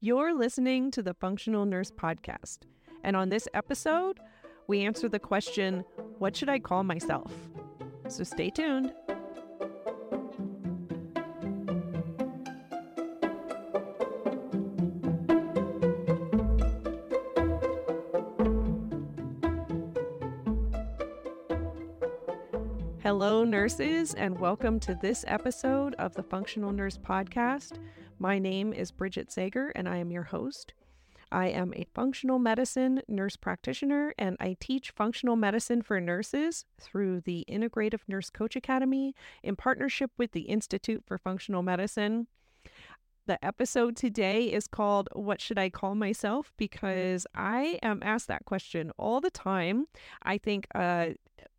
You're listening to the Functional Nurse Podcast. And on this episode, we answer the question What should I call myself? So stay tuned. Hello, nurses, and welcome to this episode of the Functional Nurse Podcast. My name is Brigitte Sager, and I am your host. I am a functional medicine nurse practitioner, and I teach functional medicine for nurses through the Integrative Nurse Coach Academy in partnership with the Institute for Functional Medicine. The episode today is called What Should I Call Myself? because I am asked that question all the time. I think uh,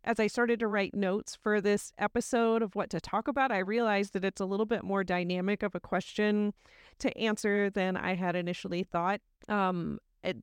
as I started to write notes for this episode of what to talk about, I realized that it's a little bit more dynamic of a question to answer than I had initially thought. Um,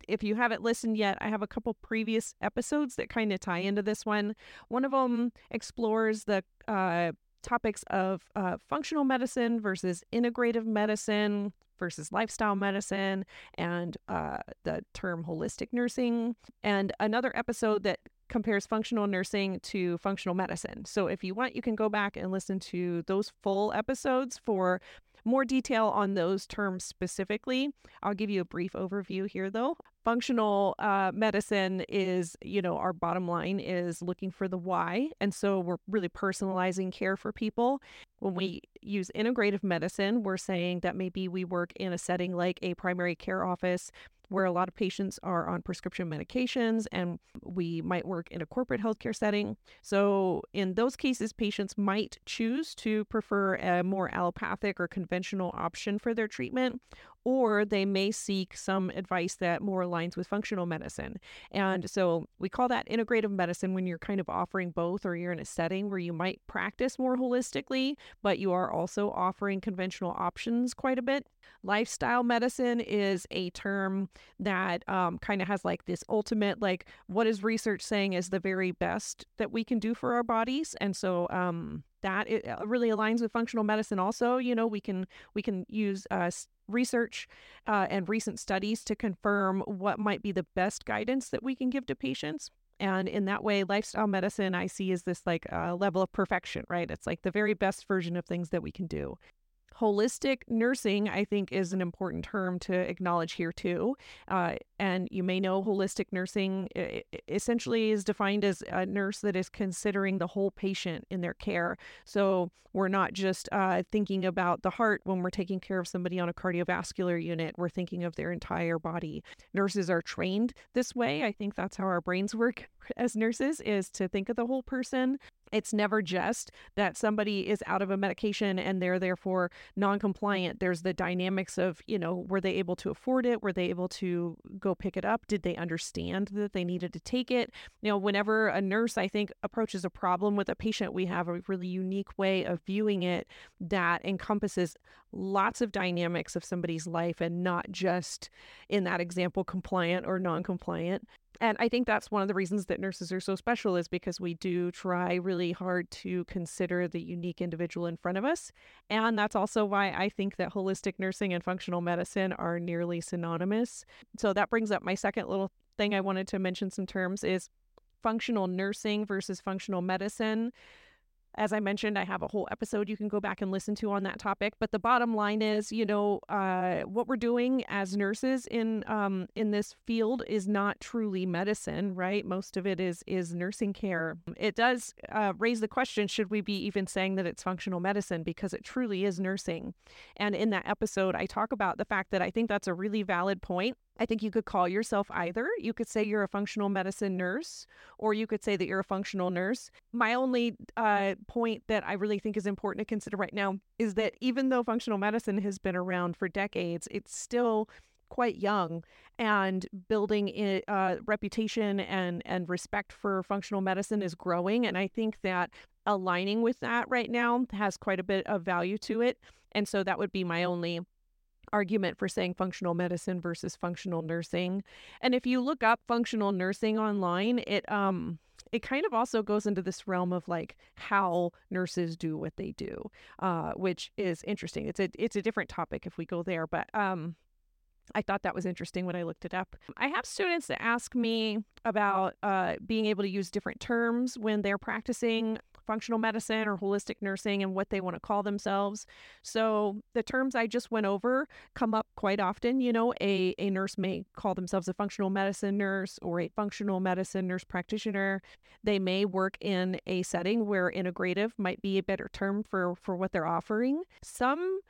if you haven't listened yet, I have a couple previous episodes that kind of tie into this one. One of them explores the uh, topics of uh, functional medicine versus integrative medicine versus lifestyle medicine and uh, the term holistic nursing. And another episode that compares functional nursing to functional medicine. So if you want, you can go back and listen to those full episodes for more detail on those terms specifically. I'll give you a brief overview here, though. Functional uh, medicine is, you know, our bottom line is looking for the why. And so we're really personalizing care for people. When we use integrative medicine, we're saying that maybe we work in a setting like a primary care office where a lot of patients are on prescription medications and we might work in a corporate healthcare setting. So, in those cases, patients might choose to prefer a more allopathic or conventional option for their treatment, or they may seek some advice that more aligns with functional medicine. And so we call that integrative medicine when you're kind of offering both, or you're in a setting where you might practice more holistically, but you are also offering conventional options quite a bit. Lifestyle medicine is a term that um, kind of has like this ultimate, like, what is research saying is the very best that we can do for our bodies? And so, um, that it uh, really aligns with functional medicine also you know we can we can use uh, research uh, and recent studies to confirm what might be the best guidance that we can give to patients. And in that way lifestyle medicine i see is this like uh, level of perfection right? It's like the very best version of things that we can do. Holistic nursing, I think, is an important term to acknowledge here too. Uh, and you may know holistic nursing essentially is defined as a nurse that is considering the whole patient in their care. So we're not just uh, thinking about the heart when we're taking care of somebody on a cardiovascular unit, we're thinking of their entire body. Nurses are trained this way. I think that's how our brains work as nurses is to think of the whole person it's never just that somebody is out of a medication and they're therefore non-compliant. There's the dynamics of, you know, were they able to afford it? Were they able to go pick it up? Did they understand that they needed to take it? You know, whenever a nurse, I think, approaches a problem with a patient, we have a really unique way of viewing it that encompasses lots of dynamics of somebody's life and not just in that example compliant or non-compliant and I think that's one of the reasons that nurses are so special is because we do try really hard to consider the unique individual in front of us. And that's also why I think that holistic nursing and functional medicine are nearly synonymous. So that brings up my second little thing I wanted to mention some terms is functional nursing versus functional medicine. As I mentioned, I have a whole episode you can go back and listen to on that topic. But the bottom line is, you know, uh, what we're doing as nurses in um, in this field is not truly medicine, right? Most of it is is nursing care. It does uh, raise the question: Should we be even saying that it's functional medicine because it truly is nursing? And in that episode, I talk about the fact that I think that's a really valid point I think you could call yourself either. You could say you're a functional medicine nurse, or you could say that you're a functional nurse. My only uh, point that I really think is important to consider right now is that even though functional medicine has been around for decades, it's still quite young and building a uh, reputation and and respect for functional medicine is growing and i think that aligning with that right now has quite a bit of value to it and so that would be my only argument for saying functional medicine versus functional nursing. And if you look up functional nursing online, it um it kind of also goes into this realm of like how nurses do what they do, uh, which is interesting. It's a it's a different topic if we go there, but um I thought that was interesting when I looked it up. I have students that ask me about uh, being able to use different terms when they're practicing functional medicine or holistic nursing and what they want to call themselves. So the terms I just went over come up quite often. You know, a, a nurse may call themselves a functional medicine nurse or a functional medicine nurse practitioner. They may work in a setting where integrative might be a better term for, for what they're offering. Some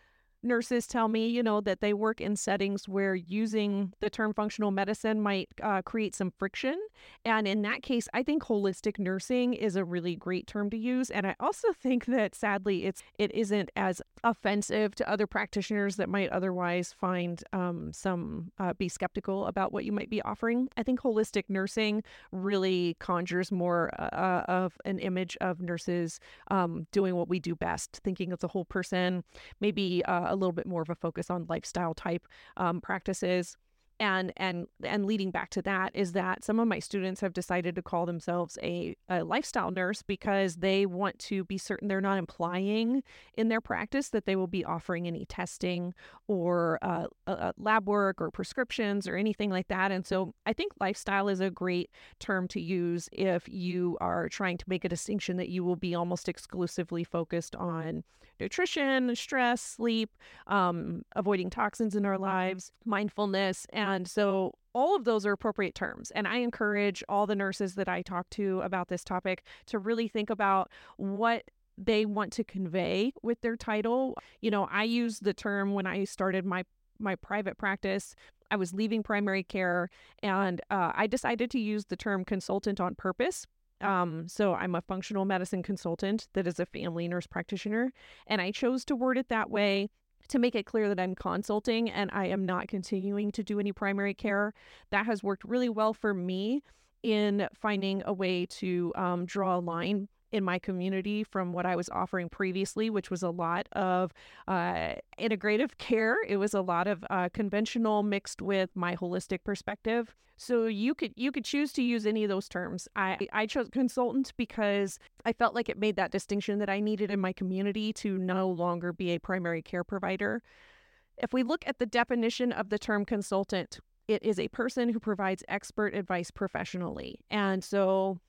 nurses tell me, you know, that they work in settings where using the term functional medicine might uh, create some friction. And in that case, I think holistic nursing is a really great term to use. And I also think that sadly, it's it isn't as offensive to other practitioners that might otherwise find um, some uh, be skeptical about what you might be offering. I think holistic nursing really conjures more uh, uh of an image of nurses um, doing what we do best, thinking of the whole person, maybe uh, a little bit more of a focus on lifestyle type um, practices. And and and leading back to that is that some of my students have decided to call themselves a, a, lifestyle nurse because they want to be certain they're not implying in their practice that they will be offering any testing or uh, uh, lab work or prescriptions or anything like that. And so i think lifestyle is a great term to use if you are trying to make a distinction that you will be almost exclusively focused on nutrition, stress, sleep, um, avoiding toxins in our lives, mindfulness. And so all of those are appropriate terms. And I encourage all the nurses that I talk to about this topic to really think about what they want to convey with their title. You know, I used the term when I started my my private practice. I was leaving primary care and uh, I decided to use the term consultant on purpose um, so I'm a functional medicine consultant that is a family nurse practitioner, and I chose to word it that way to make it clear that I'm consulting and I am not continuing to do any primary care. That has worked really well for me in finding a way to um, draw a line in my community from what I was offering previously, which was a lot of uh, integrative care. It was a lot of uh, conventional mixed with my holistic perspective. So you could you could choose to use any of those terms. I I chose consultant because I felt like it made that distinction that I needed in my community to no longer be a primary care provider. If we look at the definition of the term consultant, it is a person who provides expert advice professionally. And so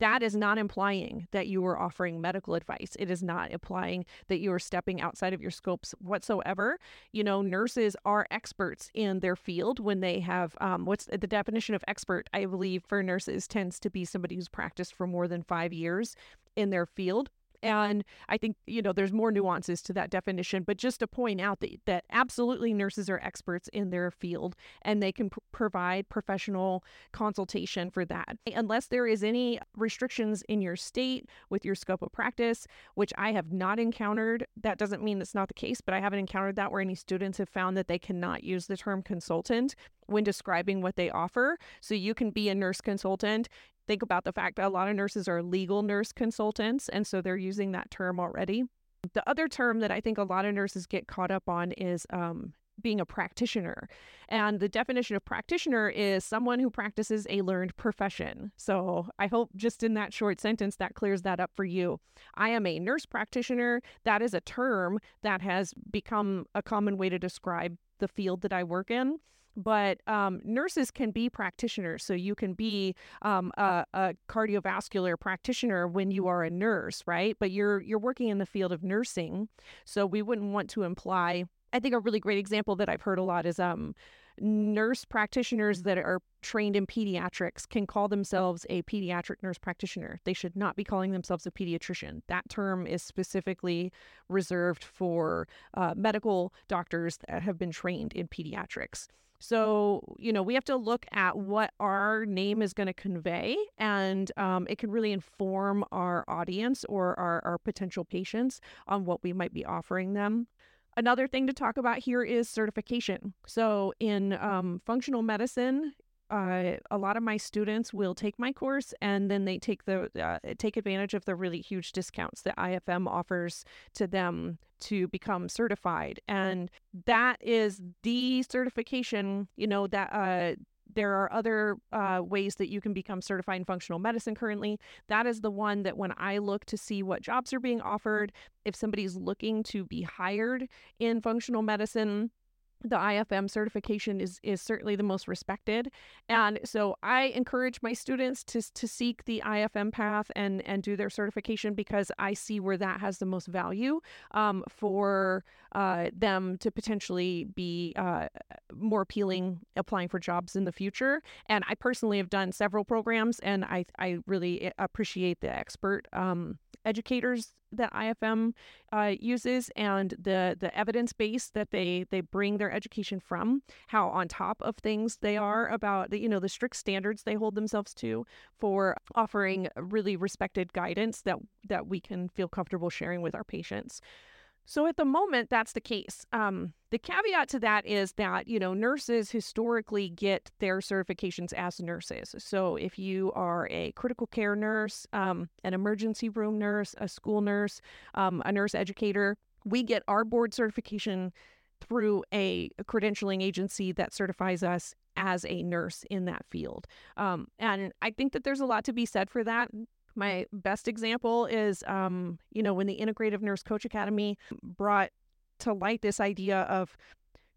that is not implying that you are offering medical advice. It is not implying that you are stepping outside of your scopes whatsoever. You know, nurses are experts in their field when they have um, what's the definition of expert, I believe, for nurses tends to be somebody who's practiced for more than five years in their field. And I think, you know, there's more nuances to that definition, but just to point out that, that absolutely nurses are experts in their field and they can pr- provide professional consultation for that. Unless there is any restrictions in your state with your scope of practice, which I have not encountered, that doesn't mean that's not the case, but I haven't encountered that where any students have found that they cannot use the term consultant when describing what they offer. So you can be a nurse consultant think about the fact that a lot of nurses are legal nurse consultants, and so they're using that term already. The other term that I think a lot of nurses get caught up on is um, being a practitioner. And the definition of practitioner is someone who practices a learned profession. So I hope just in that short sentence that clears that up for you. I am a nurse practitioner. That is a term that has become a common way to describe the field that I work in but um, nurses can be practitioners. So you can be um, a, a, cardiovascular practitioner when you are a nurse, right? But you're you're working in the field of nursing, so we wouldn't want to imply. I think a really great example that I've heard a lot is um, nurse practitioners that are trained in pediatrics can call themselves a pediatric nurse practitioner. They should not be calling themselves a pediatrician. That term is specifically reserved for uh, medical doctors that have been trained in pediatrics. So, you know, we have to look at what our name is going to convey, and um, it can really inform our audience or our, our potential patients on what we might be offering them. Another thing to talk about here is certification. So, in um, functional medicine, uh, a lot of my students will take my course and then they take the uh, take advantage of the really huge discounts that IFM offers to them to become certified, and that is the certification. You know that uh, there are other uh, ways that you can become certified in functional medicine currently. That is the one that when I look to see what jobs are being offered, if somebody's looking to be hired in functional medicine, the IFM certification is is certainly the most respected, and so I encourage my students to to seek the IFM path and and do their certification because I see where that has the most value um, for uh, them to potentially be uh, more appealing applying for jobs in the future. And I personally have done several programs, and I I really eh, appreciate the expert um, educators that IFM uh, uses and the the evidence base that they they bring their education from, how on top of things they mm-hmm. are about the you know the strict standards they hold themselves to for offering really respected guidance that that we can feel comfortable sharing with our patients. So at the moment, that's the case. Um, the caveat to that is that, you know, nurses historically get their certifications as nurses. So if you are a critical care nurse, um, an emergency room nurse, a school nurse, um, a nurse educator, we get our board certification through a, credentialing agency that certifies us as a nurse in that field. Um, and I think that there's a lot to be said for that. My best example is, um, you know, when the Integrative Nurse Coach Academy brought to light this idea of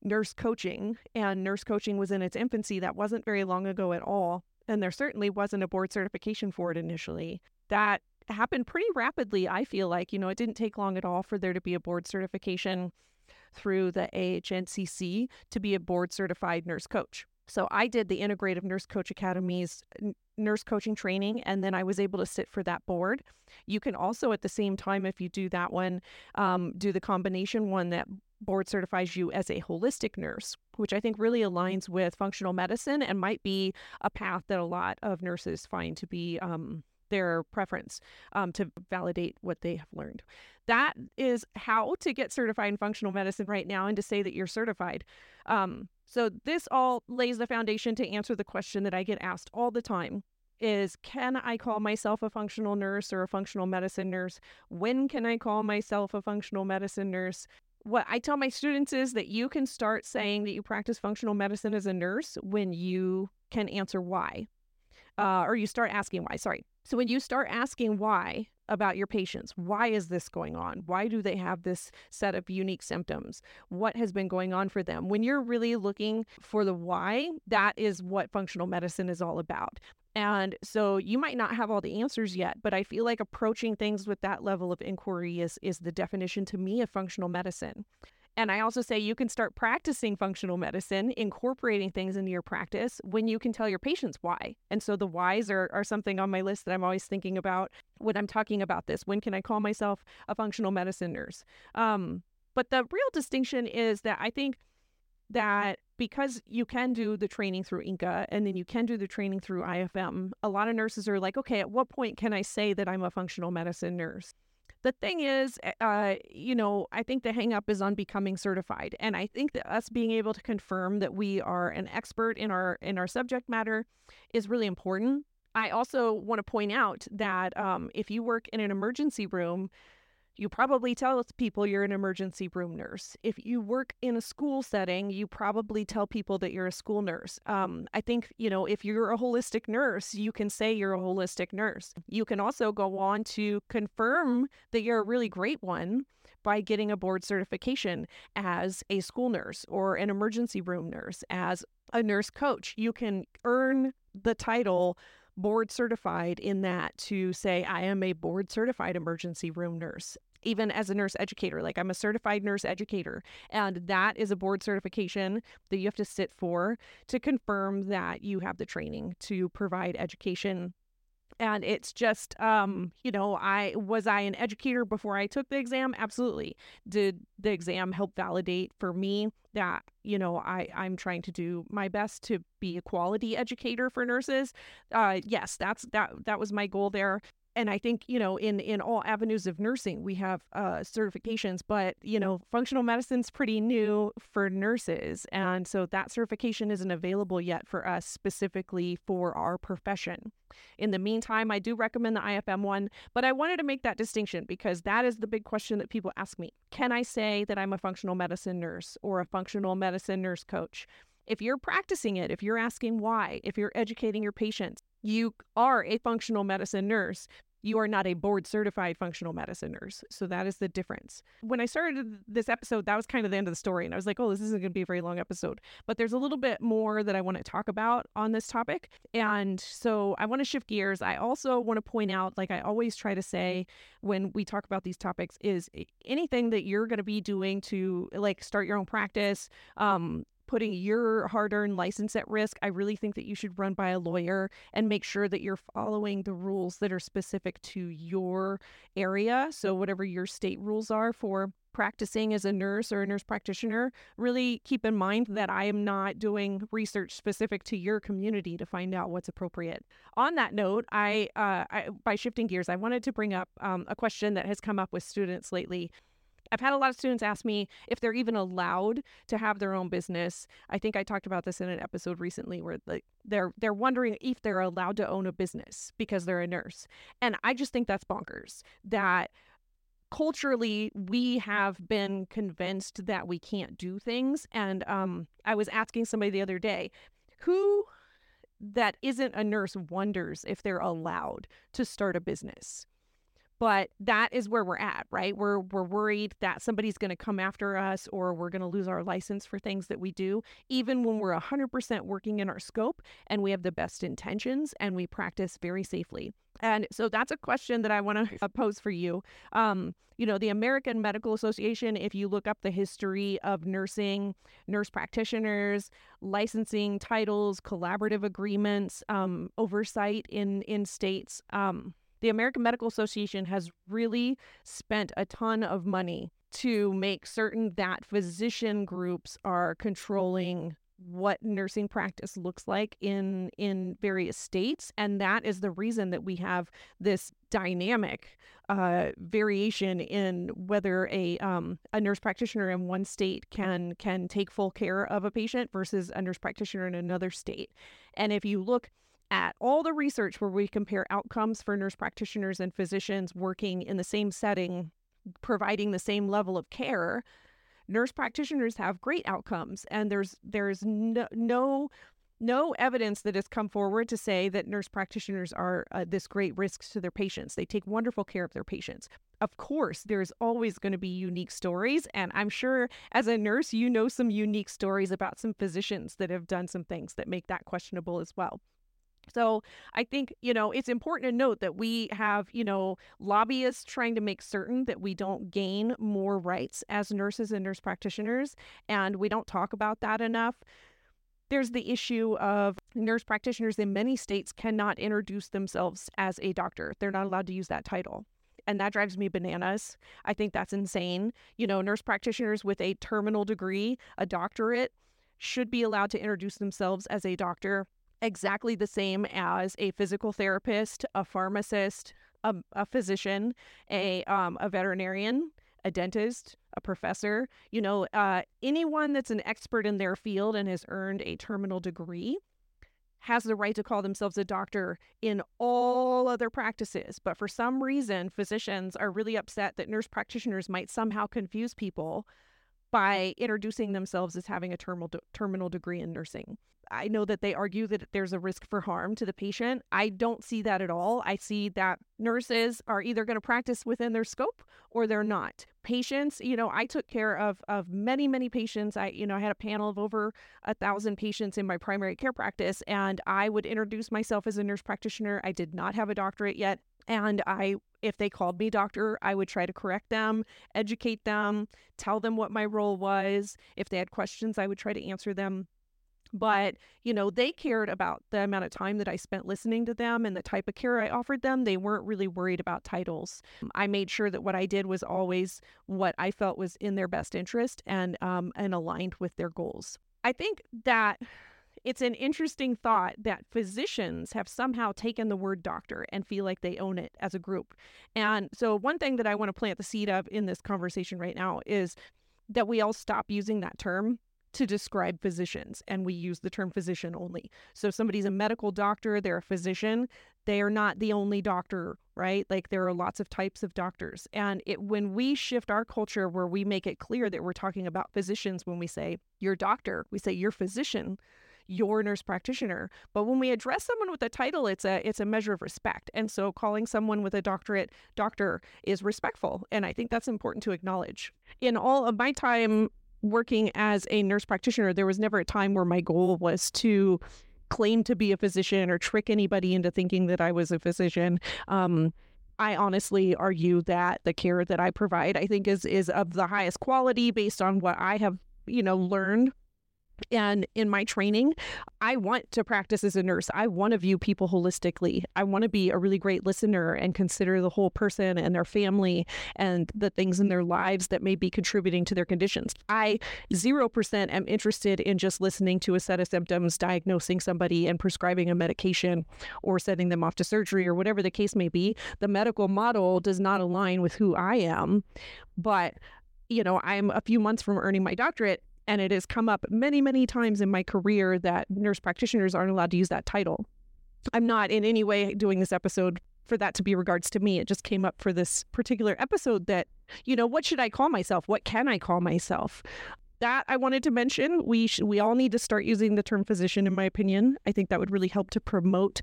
nurse coaching, and nurse coaching was in its infancy. That wasn't very long ago at all. And there certainly wasn't a board certification for it initially. That happened pretty rapidly, I feel like. You know, it didn't take long at all for there to be a board certification through the AHNCC to be a board certified nurse coach. So I did the Integrative Nurse Coach Academy's nurse coaching training, and then I was able to sit for that board. You can also, at the same time, if you do that one, um, do the combination one that board certifies you as a holistic nurse, which I think really aligns with functional medicine and might be a path that a lot of nurses find to be um, their preference um, to validate what they have learned. That is how to get certified in functional medicine right now and to say that you're certified. Um, so this all lays the foundation to answer the question that I get asked all the time is can I call myself a functional nurse or a functional medicine nurse? When can I call myself a functional medicine nurse? What I tell my students is that you can start saying that you practice functional medicine as a nurse when you can answer why. Uh, or you start asking why, sorry. So when you start asking why about your patients, why is this going on? Why do they have this set of unique symptoms? What has been going on for them? When you're really looking for the why, that is what functional medicine is all about. And so you might not have all the answers yet, but I feel like approaching things with that level of inquiry is is the definition to me of functional medicine. And I also say you can start practicing functional medicine, incorporating things into your practice when you can tell your patients why. And so the whys are, are something on my list that I'm always thinking about when I'm talking about this. When can I call myself a functional medicine nurse? Um, but the real distinction is that I think that because you can do the training through INCA and then you can do the training through IFM, a lot of nurses are like, okay, at what point can I say that I'm a functional medicine nurse? The thing is, eh, uh, you know, I think the hangup is on becoming certified, and I think that us being able to confirm that we are an expert in our in our subject matter is really important. I also want to point out that um, if you work in an emergency room, you probably tell people you're an emergency room nurse. If you work in a school setting, you probably tell people that you're a school nurse. Um, I think, you know, if you're a holistic nurse, you can say you're a holistic nurse. You can also go on to confirm that you're a really great one by getting a board certification as a school nurse or an emergency room nurse, as a nurse coach. You can earn the title board certified in that to say, I am a board certified emergency room nurse. Even as a nurse educator, like I'm a certified nurse educator, and that is a board certification that you have to sit for to confirm that you have the training to provide education. And it's just um you know i was i an educator before i took the exam? Absolutely. Did the exam help validate for me that you know i i'm trying to do my best to be a quality educator for nurses? Uh yes that's that that was my goal there and I think you know in in all avenues of nursing we have uh, certifications, but you know functional medicine's pretty new for nurses, and so that certification isn't available yet for us specifically for our profession. In the meantime, I do recommend the IFM one, but I wanted to make that distinction because that is the big question that people ask me: Can I say that I'm a functional medicine nurse or a functional medicine nurse coach? If you're practicing it, if you're asking why, if you're educating your patients, you are a functional medicine nurse You are not a board certified functional medicine nurse. So that is the difference. When I started this episode, that was kind of the end of the story. And I was like, oh, this isn't going to be a very long episode. But there's a little bit more that I want to talk about on this topic. And so I want to shift gears. I also want to point out, like I always try to say when we talk about these topics, is anything that you're going to be doing to like start your own practice, um, putting your hard earned license at risk, I really think that you should run by a lawyer and make sure that you're following the rules that are specific to your area. So, whatever your state rules are for practicing as a nurse or a nurse practitioner, really keep in mind that I am not doing research specific to your community to find out what's appropriate. On that note, I, uh, I by shifting gears, I wanted to bring up um, a question that has come up with students lately. I've had a lot of students ask me if they're even allowed to have their own business. I think I talked about this in an episode recently where like they're they're wondering if they're allowed to own a business because they're a nurse. And I just think that's bonkers. That culturally we have been convinced that we can't do things and um I was asking somebody the other day who that isn't a nurse wonders if they're allowed to start a business but that is where we're at right we're we're worried that somebody's going to come after us or we're going to lose our license for things that we do even when we're 100% working in our scope and we have the best intentions and we practice very safely and so that's a question that I want to pose for you. Um, you know, the American Medical Association, if you look up the history of nursing, nurse practitioners, licensing titles, collaborative agreements, um, oversight in in states, um, the American Medical Association has really spent a ton of money to make certain that physician groups are controlling what nursing practice looks like in in various states and that is the reason that we have this dynamic uh, variation in whether a um, a nurse practitioner in one state can can take full care of a patient versus a nurse practitioner in another state. And if you look at all the research where we compare outcomes for nurse practitioners and physicians working in the same setting, providing the same level of care, nurse practitioners have great outcomes. And there's there's no, no no evidence that has come forward to say that nurse practitioners are uh, this great risks to their patients. They take wonderful care of their patients. Of course, there's always going to be unique stories. And I'm sure as a nurse, you know some unique stories about some physicians that have done some things that make that questionable as well. So I think, you know, it's important to note that we have, you know, lobbyists trying to make certain that we don't gain more rights as nurses and nurse practitioners. And we don't talk about that enough. There's the issue of nurse practitioners in many states cannot introduce themselves as a doctor. They're not allowed to use that title. And that drives me bananas. I think that's insane. You know, nurse practitioners with a terminal degree, a doctorate, should be allowed to introduce themselves as a doctor exactly the same as a physical therapist, a pharmacist, a, a physician, a um, a veterinarian, a dentist, a professor. You know, uh, anyone that's an expert in their field and has earned a terminal degree has the right to call themselves a doctor in all other practices. But for some reason, physicians are really upset that nurse practitioners might somehow confuse people by introducing themselves as having a terminal terminal degree in nursing. I know that they argue that there's a risk for harm to the patient. I don't see that at all. I see that nurses are either going to practice within their scope or they're not. Patients, you know, I took care of of many, many patients. I, you know, I had a panel of over a thousand patients in my primary care practice, and I would introduce myself as a nurse practitioner. I did not have a doctorate yet. And I, if they called me doctor, I would try to correct them, educate them, tell them what my role was. If they had questions, I would try to answer them but you know they cared about the amount of time that i spent listening to them and the type of care i offered them they weren't really worried about titles. I made sure that what i did was always what i felt was in their best interest and um, and aligned with their goals. I think that it's an interesting thought that physicians have somehow taken the word doctor and feel like they own it as a group. And so one thing that i want to plant the seed of in this conversation right now is that we all stop using that term to describe physicians, and we use the term physician only. So somebody's a medical doctor, they're a physician, they are not the only doctor, right? Like there are lots of types of doctors. And it when we shift our culture where we make it clear that we're talking about physicians when we say your doctor, we say your physician, your nurse practitioner. But when we address someone with a title, it's a it's a measure of respect. And so calling someone with a doctorate doctor is respectful. And I think that's important to acknowledge. In all of my time working as a nurse practitioner, there was never a time where my goal was to claim to be a physician or trick anybody into thinking that I was a physician. Um, I honestly argue that the care that I provide, I think, is is of the highest quality based on what I have, you know, learned and in my training, I want to practice as a nurse. I want to view people holistically. I want to be a really great listener and consider the whole person and their family and the things in their lives that may be contributing to their conditions. I 0% am interested in just listening to a set of symptoms, diagnosing somebody and prescribing a medication or sending them off to surgery or whatever the case may be. The medical model does not align with who I am. But you know, I'm a few months from earning my doctorate and it has come up many, many times in my career that nurse practitioners aren't allowed to use that title. I'm not in any way doing this episode for that to be regards to me. It just came up for this particular episode that, you know, what should I call myself? What can I call myself? That I wanted to mention. We sh- we all need to start using the term physician, in my opinion. I think that would really help to promote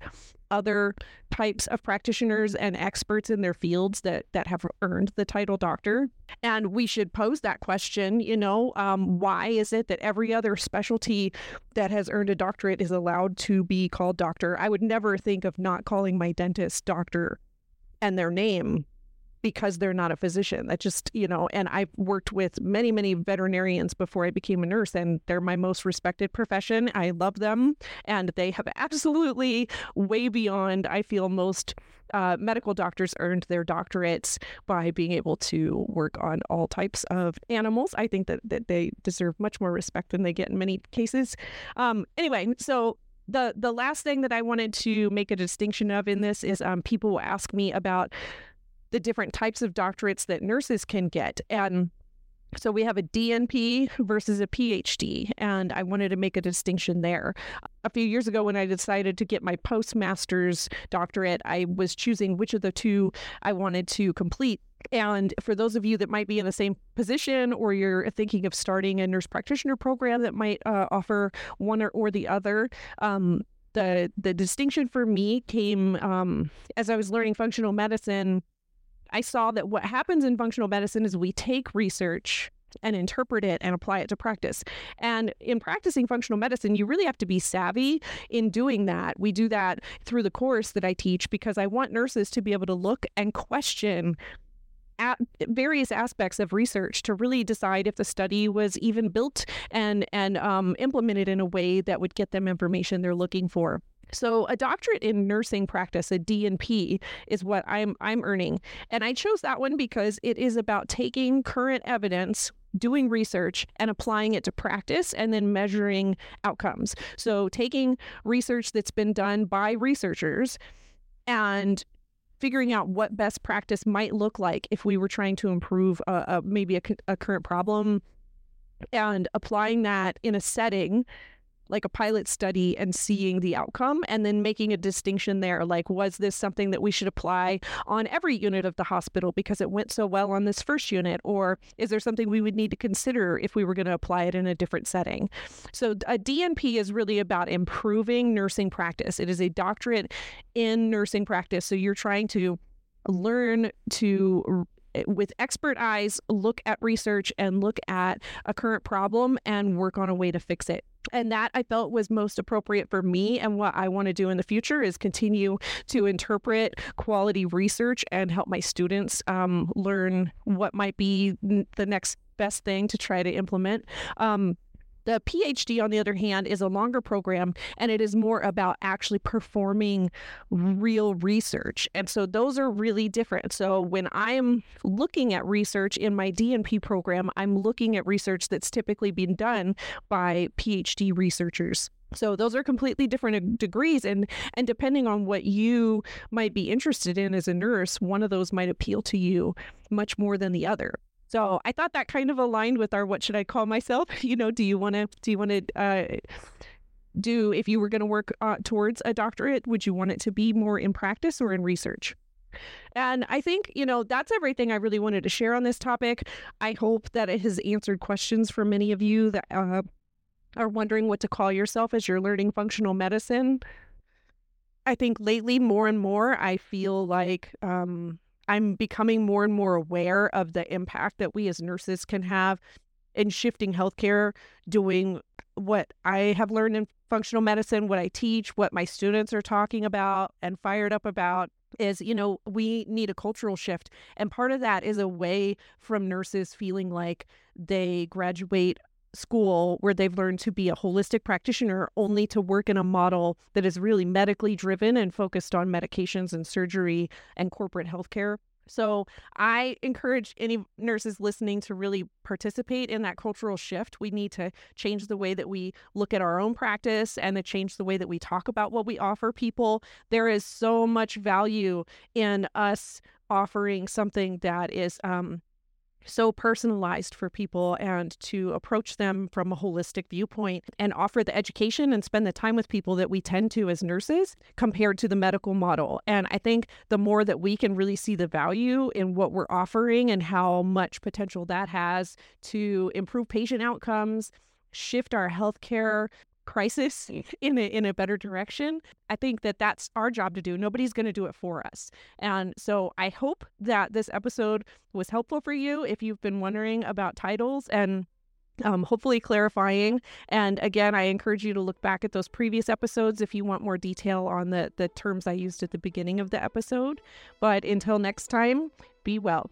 other types of practitioners and experts in their fields that that have earned the title doctor. And we should pose that question. You know, um, why is it that every other specialty that has earned a doctorate is allowed to be called doctor? I would never think of not calling my dentist doctor and their name because they're not a physician. That just, you know, and I've worked with many, many veterinarians before I became a nurse, and they're my most respected profession. I love them, and they have absolutely way beyond, I feel, most. Uh, medical doctors earned their doctorates by being able to work on all types of animals. I think that, that they deserve much more respect than they get in many cases. Um, anyway, so the the last thing that I wanted to make a distinction of in this is um, people will ask me about the different types of doctorates that nurses can get. And so we have a DNP versus a PhD, and I wanted to make a distinction there. A few years ago, when I decided to get my postmaster's doctorate, I was choosing which of the two I wanted to complete. And for those of you that might be in the same position or you're thinking of starting a nurse practitioner program that might uh, offer one or, or the other, um, the the distinction for me came um, as I was learning functional medicine I saw that what happens in functional medicine is we take research and interpret it and apply it to practice. And in practicing functional medicine, you really have to be savvy in doing that. We do that through the course that I teach because I want nurses to be able to look and question at various aspects of research to really decide if the study was even built and and um, implemented in a way that would get them information they're looking for. So a doctorate in nursing practice, a DNP, is what I'm I'm earning. And I chose that one because it is about taking current evidence doing research and applying it to practice and then measuring outcomes. So, taking research that's been done by researchers and figuring out what best practice might look like if we were trying to improve a, maybe a, a current problem and applying that in a setting like a pilot study and seeing the outcome and then making a distinction there like was this something that we should apply on every unit of the hospital because it went so well on this first unit? Or is there something we would need to consider if we were going to apply it in a different setting? So a DNP is really about improving nursing practice. It is a doctorate in nursing practice. So you're trying to learn to eh, with expert eyes look at research and look at a current problem and work on a way to fix it and that I felt was most appropriate for me. And what I want to do in the future is continue to interpret quality research and help my students um, learn what might be the next best thing to try to implement. Um, the PhD, on the other hand, is a longer program and it is more about actually performing real research. And so those are really different. So when I'm looking at research in my DNP program, I'm looking at research that's typically been done by PhD researchers. So those are completely different uh, degrees and and depending on what you might be interested in as a nurse, one of those might appeal to you much more than the other. So I thought that kind of aligned with our what should I call myself? You know, do you want to do you want to uh, do if you were going to work uh, towards a doctorate? Would you want it to be more in practice or in research? And I think, you know, that's everything I really wanted to share on this topic. I hope that it has answered questions for many of you that uh, are wondering what to call yourself as you're learning functional medicine, I think lately more and more I feel like um, I'm becoming more and more aware of the impact that we as nurses can have in shifting healthcare, doing what I have learned in functional medicine, what I teach, what my students are talking about and fired up about is, you know, we need a cultural shift. And part of that is away from nurses feeling like they graduate school where they've learned to be a holistic practitioner only to work in a model that is really medically driven and focused on medications and surgery and corporate healthcare so I encourage any nurses listening to really participate in that cultural shift. We need to change the way that we look at our own practice and to change the way that we talk about what we offer people. There is so much value in us offering something that is um, so personalized for people and to approach them from a holistic viewpoint and offer the education and spend the time with people that we tend to as nurses compared to the medical model. And I think the more that we can really see the value in what we're offering and how much potential that has to improve patient outcomes, shift our healthcare crisis in a, in a better direction. I think that that's our job to do. Nobody's going to do it for us. And so I hope that this episode was helpful for you if you've been wondering about titles and um, hopefully clarifying. And again, I encourage you to look back at those previous episodes if you want more detail on the, the terms I used at the beginning of the episode. But until next time, be well.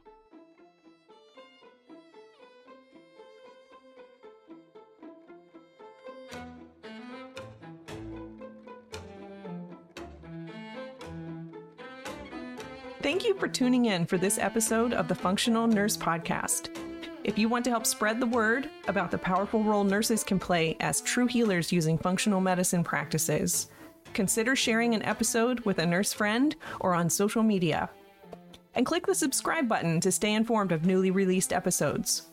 Thank you for tuning in for this episode of the Functional Nurse Podcast. If you want to help spread the word about the powerful role nurses can play as true healers using functional medicine practices, consider sharing an episode with a nurse friend or on social media. And click the subscribe button to stay informed of newly released episodes.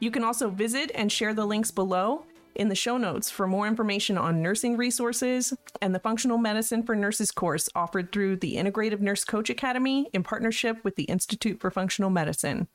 You can also visit and share the links below in the show notes for more information on nursing resources and the Functional Medicine for Nurses course offered through the Integrative Nurse Coach Academy in partnership with the Institute for Functional Medicine.